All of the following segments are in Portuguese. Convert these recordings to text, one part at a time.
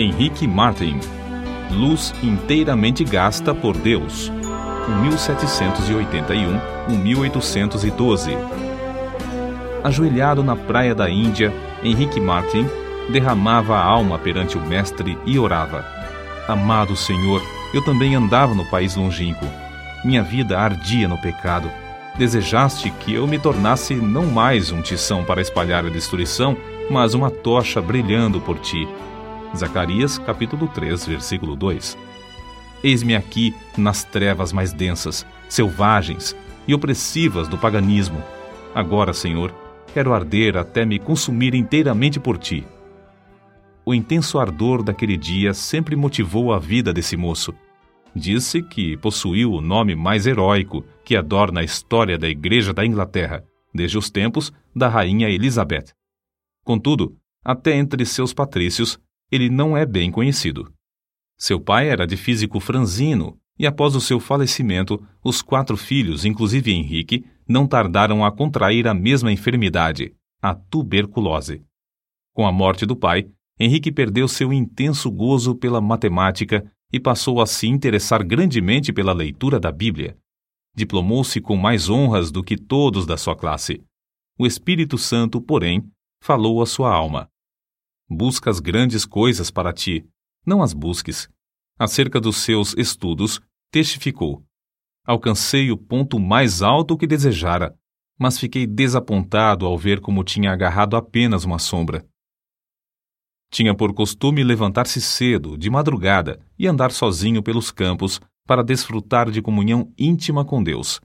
Henrique Martin Luz inteiramente gasta por Deus 1781-1812 Ajoelhado na praia da Índia, Henrique Martin derramava a alma perante o Mestre e orava: Amado Senhor, eu também andava no país longínquo. Minha vida ardia no pecado. Desejaste que eu me tornasse não mais um tição para espalhar a destruição, mas uma tocha brilhando por ti. Zacarias, capítulo 3, versículo 2. Eis-me aqui nas trevas mais densas, selvagens e opressivas do paganismo. Agora, Senhor, quero arder até me consumir inteiramente por ti. O intenso ardor daquele dia sempre motivou a vida desse moço. Disse que possuiu o nome mais heróico que adorna a história da Igreja da Inglaterra, desde os tempos da Rainha Elizabeth. Contudo, até entre seus patrícios, ele não é bem conhecido. Seu pai era de físico franzino e, após o seu falecimento, os quatro filhos, inclusive Henrique, não tardaram a contrair a mesma enfermidade, a tuberculose. Com a morte do pai, Henrique perdeu seu intenso gozo pela matemática e passou a se interessar grandemente pela leitura da Bíblia. Diplomou-se com mais honras do que todos da sua classe. O Espírito Santo, porém, falou à sua alma. Buscas grandes coisas para ti, não as busques. Acerca dos seus estudos, testificou: Alcancei o ponto mais alto que desejara, mas fiquei desapontado ao ver como tinha agarrado apenas uma sombra. Tinha por costume levantar-se cedo, de madrugada, e andar sozinho pelos campos para desfrutar de comunhão íntima com Deus.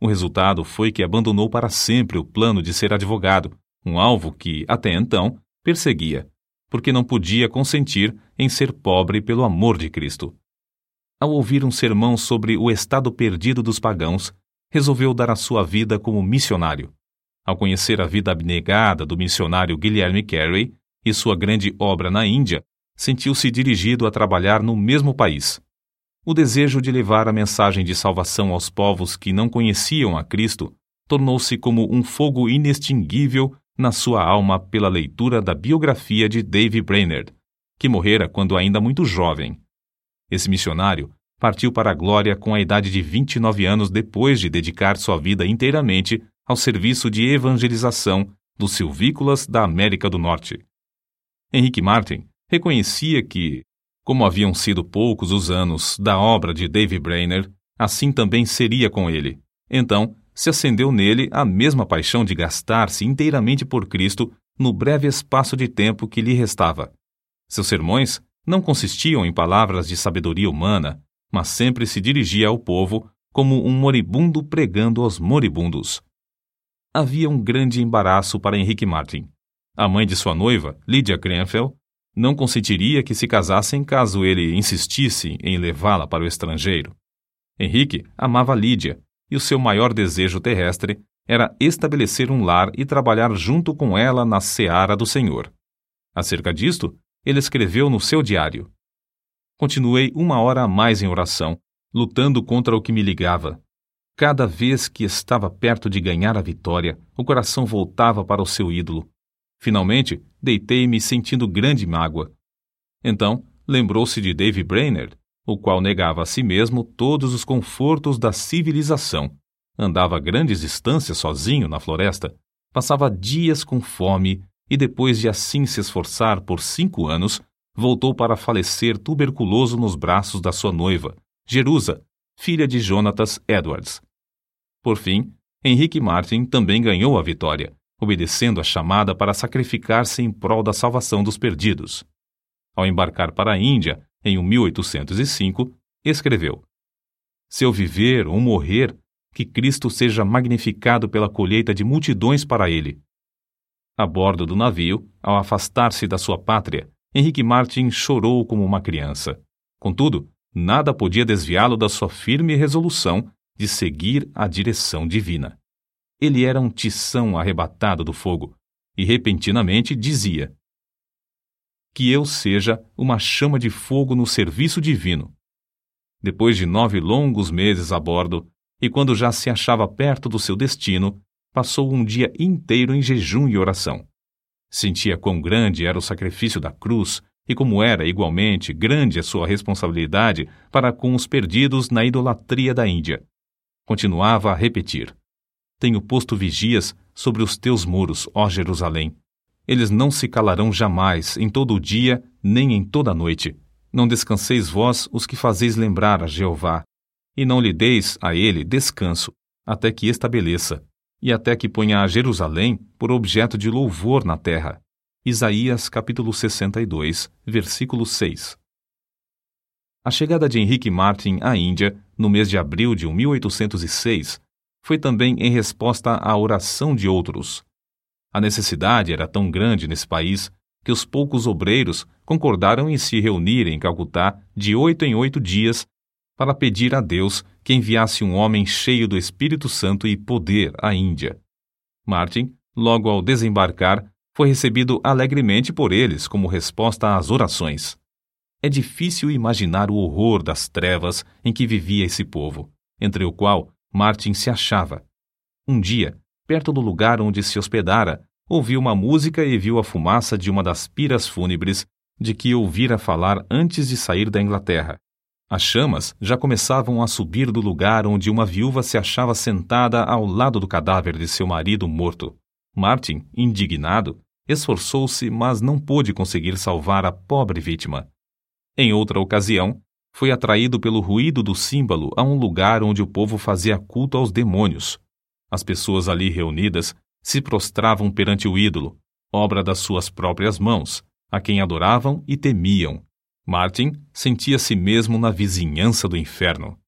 O resultado foi que abandonou para sempre o plano de ser advogado, um alvo que, até então, perseguia porque não podia consentir em ser pobre pelo amor de Cristo. Ao ouvir um sermão sobre o estado perdido dos pagãos, resolveu dar a sua vida como missionário. Ao conhecer a vida abnegada do missionário Guilherme Carey e sua grande obra na Índia, sentiu-se dirigido a trabalhar no mesmo país. O desejo de levar a mensagem de salvação aos povos que não conheciam a Cristo tornou-se como um fogo inextinguível na sua alma pela leitura da biografia de Dave Brainerd, que morrera quando ainda muito jovem. Esse missionário partiu para a glória com a idade de 29 anos depois de dedicar sua vida inteiramente ao serviço de evangelização dos silvícolas da América do Norte. Henrique Martin reconhecia que, como haviam sido poucos os anos da obra de Dave Brainerd, assim também seria com ele. Então, se acendeu nele a mesma paixão de gastar-se inteiramente por Cristo no breve espaço de tempo que lhe restava. Seus sermões não consistiam em palavras de sabedoria humana, mas sempre se dirigia ao povo como um moribundo pregando aos moribundos. Havia um grande embaraço para Henrique Martin. A mãe de sua noiva, Lydia Grenfell, não consentiria que se casassem caso ele insistisse em levá-la para o estrangeiro. Henrique amava Lídia e o seu maior desejo terrestre era estabelecer um lar e trabalhar junto com ela na seara do Senhor. Acerca disto, ele escreveu no seu diário: Continuei uma hora a mais em oração, lutando contra o que me ligava. Cada vez que estava perto de ganhar a vitória, o coração voltava para o seu ídolo. Finalmente, deitei-me sentindo grande mágoa. Então, lembrou-se de Dave Brainerd o qual negava a si mesmo todos os confortos da civilização. Andava grandes distâncias sozinho na floresta, passava dias com fome e, depois de assim se esforçar por cinco anos, voltou para falecer tuberculoso nos braços da sua noiva, Jerusa, filha de Jonatas Edwards. Por fim, Henrique Martin também ganhou a vitória, obedecendo a chamada para sacrificar-se em prol da salvação dos perdidos. Ao embarcar para a Índia, em 1805, escreveu: Se eu viver ou morrer, que Cristo seja magnificado pela colheita de multidões para ele. A bordo do navio, ao afastar-se da sua pátria, Henrique Martin chorou como uma criança. Contudo, nada podia desviá-lo da sua firme resolução de seguir a direção divina. Ele era um tição arrebatado do fogo, e repentinamente dizia: que eu seja uma chama de fogo no serviço divino. Depois de nove longos meses a bordo, e quando já se achava perto do seu destino, passou um dia inteiro em jejum e oração. Sentia quão grande era o sacrifício da cruz e como era igualmente grande a sua responsabilidade para com os perdidos na idolatria da Índia. Continuava a repetir: Tenho posto vigias sobre os teus muros, ó Jerusalém. Eles não se calarão jamais, em todo o dia, nem em toda a noite. Não descanseis vós os que fazeis lembrar a Jeová, e não lhe deis a ele descanso, até que estabeleça, e até que ponha a Jerusalém por objeto de louvor na terra. Isaías capítulo 62, versículo 6. A chegada de Henrique Martin à Índia, no mês de abril de 1806, foi também em resposta à oração de outros. A necessidade era tão grande nesse país que os poucos obreiros concordaram em se reunir em Calcutá de oito em oito dias para pedir a Deus que enviasse um homem cheio do Espírito Santo e poder à Índia. Martin, logo ao desembarcar, foi recebido alegremente por eles como resposta às orações. É difícil imaginar o horror das trevas em que vivia esse povo, entre o qual Martin se achava. Um dia, perto do lugar onde se hospedara, ouviu uma música e viu a fumaça de uma das piras fúnebres de que ouvira falar antes de sair da Inglaterra. As chamas já começavam a subir do lugar onde uma viúva se achava sentada ao lado do cadáver de seu marido morto. Martin, indignado, esforçou-se, mas não pôde conseguir salvar a pobre vítima. Em outra ocasião, foi atraído pelo ruído do símbolo a um lugar onde o povo fazia culto aos demônios. As pessoas ali reunidas se prostravam perante o ídolo, obra das suas próprias mãos, a quem adoravam e temiam. Martin sentia-se mesmo na vizinhança do inferno.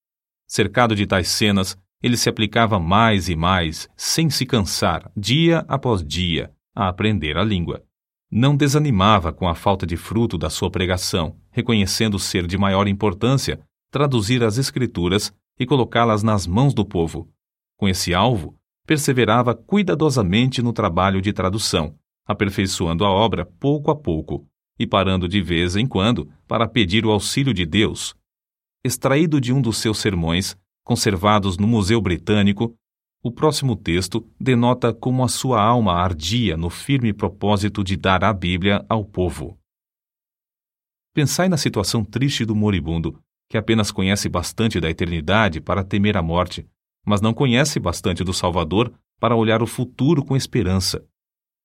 Cercado de tais cenas, ele se aplicava mais e mais, sem se cansar, dia após dia, a aprender a língua. Não desanimava com a falta de fruto da sua pregação, reconhecendo ser de maior importância traduzir as Escrituras e colocá-las nas mãos do povo. Com esse alvo, perseverava cuidadosamente no trabalho de tradução, aperfeiçoando a obra pouco a pouco e parando de vez em quando para pedir o auxílio de Deus. Extraído de um dos seus sermões, conservados no Museu Britânico, o próximo texto denota como a sua alma ardia no firme propósito de dar a Bíblia ao povo. Pensai na situação triste do moribundo, que apenas conhece bastante da eternidade para temer a morte, mas não conhece bastante do Salvador para olhar o futuro com esperança.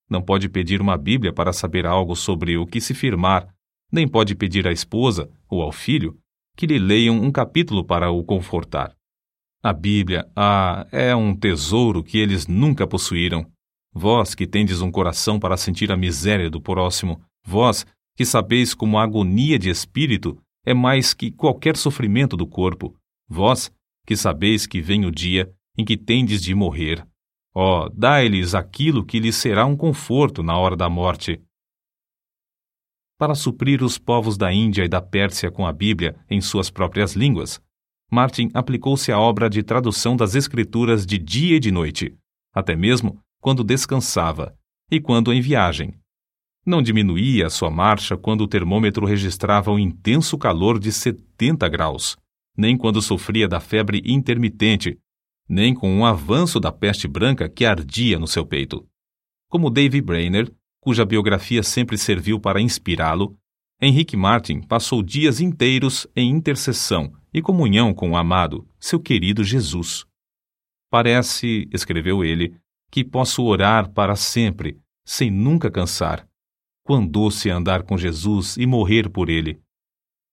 Não pode pedir uma Bíblia para saber algo sobre o que se firmar, nem pode pedir à esposa ou ao filho que lhe leiam um capítulo para o confortar. A Bíblia, ah, é um tesouro que eles nunca possuíram. Vós que tendes um coração para sentir a miséria do próximo, vós que sabeis como a agonia de espírito é mais que qualquer sofrimento do corpo, vós que sabeis que vem o dia em que tendes de morrer. Ó, oh, dai-lhes aquilo que lhes será um conforto na hora da morte. Para suprir os povos da Índia e da Pérsia com a Bíblia em suas próprias línguas, Martin aplicou-se à obra de tradução das Escrituras de dia e de noite, até mesmo quando descansava e quando em viagem. Não diminuía a sua marcha quando o termômetro registrava um intenso calor de 70 graus, nem quando sofria da febre intermitente, nem com um avanço da peste branca que ardia no seu peito. Como David Brainerd, cuja biografia sempre serviu para inspirá-lo, Henrique Martin passou dias inteiros em intercessão e comunhão com o amado, seu querido Jesus. Parece, escreveu ele, que posso orar para sempre, sem nunca cansar. Quão doce andar com Jesus e morrer por ele.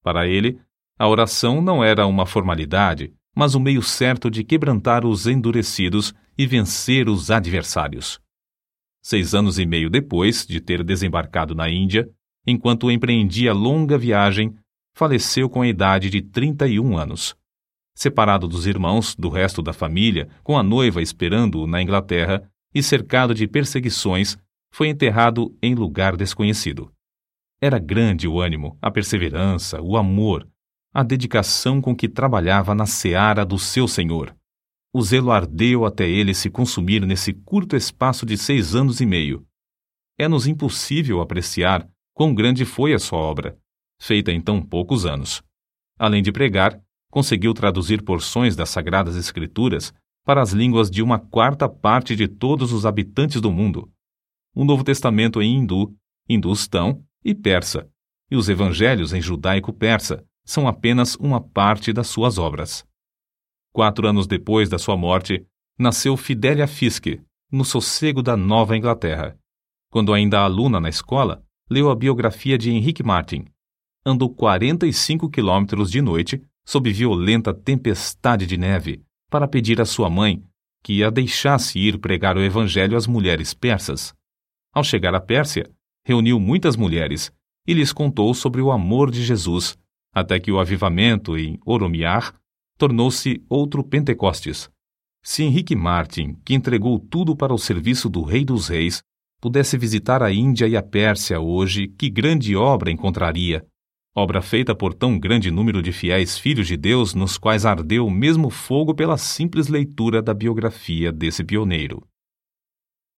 Para ele, a oração não era uma formalidade, mas um meio certo de quebrantar os endurecidos e vencer os adversários. Seis anos e meio depois de ter desembarcado na Índia, enquanto empreendia longa viagem, faleceu com a idade de 31 anos. Separado dos irmãos, do resto da família, com a noiva esperando-o na Inglaterra e cercado de perseguições, foi enterrado em lugar desconhecido. Era grande o ânimo, a perseverança, o amor, a dedicação com que trabalhava na seara do seu Senhor. O zelo ardeu até ele se consumir nesse curto espaço de seis anos e meio. É-nos impossível apreciar quão grande foi a sua obra, feita em tão poucos anos. Além de pregar, conseguiu traduzir porções das Sagradas Escrituras para as línguas de uma quarta parte de todos os habitantes do mundo. O Novo Testamento em hindu, hindustão e persa, e os evangelhos em judaico-persa são apenas uma parte das suas obras. Quatro anos depois da sua morte, nasceu Fidelia Fiske, no sossego da Nova Inglaterra. Quando ainda aluna na escola, leu a biografia de Henrique Martin. Andou 45 quilômetros de noite, sob violenta tempestade de neve, para pedir à sua mãe que a deixasse ir pregar o evangelho às mulheres persas. Ao chegar à Pérsia, reuniu muitas mulheres e lhes contou sobre o amor de Jesus, até que o avivamento em Oromiar tornou-se outro Pentecostes. Se Henrique Martin, que entregou tudo para o serviço do Rei dos Reis, pudesse visitar a Índia e a Pérsia hoje, que grande obra encontraria! Obra feita por tão grande número de fiéis filhos de Deus, nos quais ardeu o mesmo fogo pela simples leitura da biografia desse pioneiro.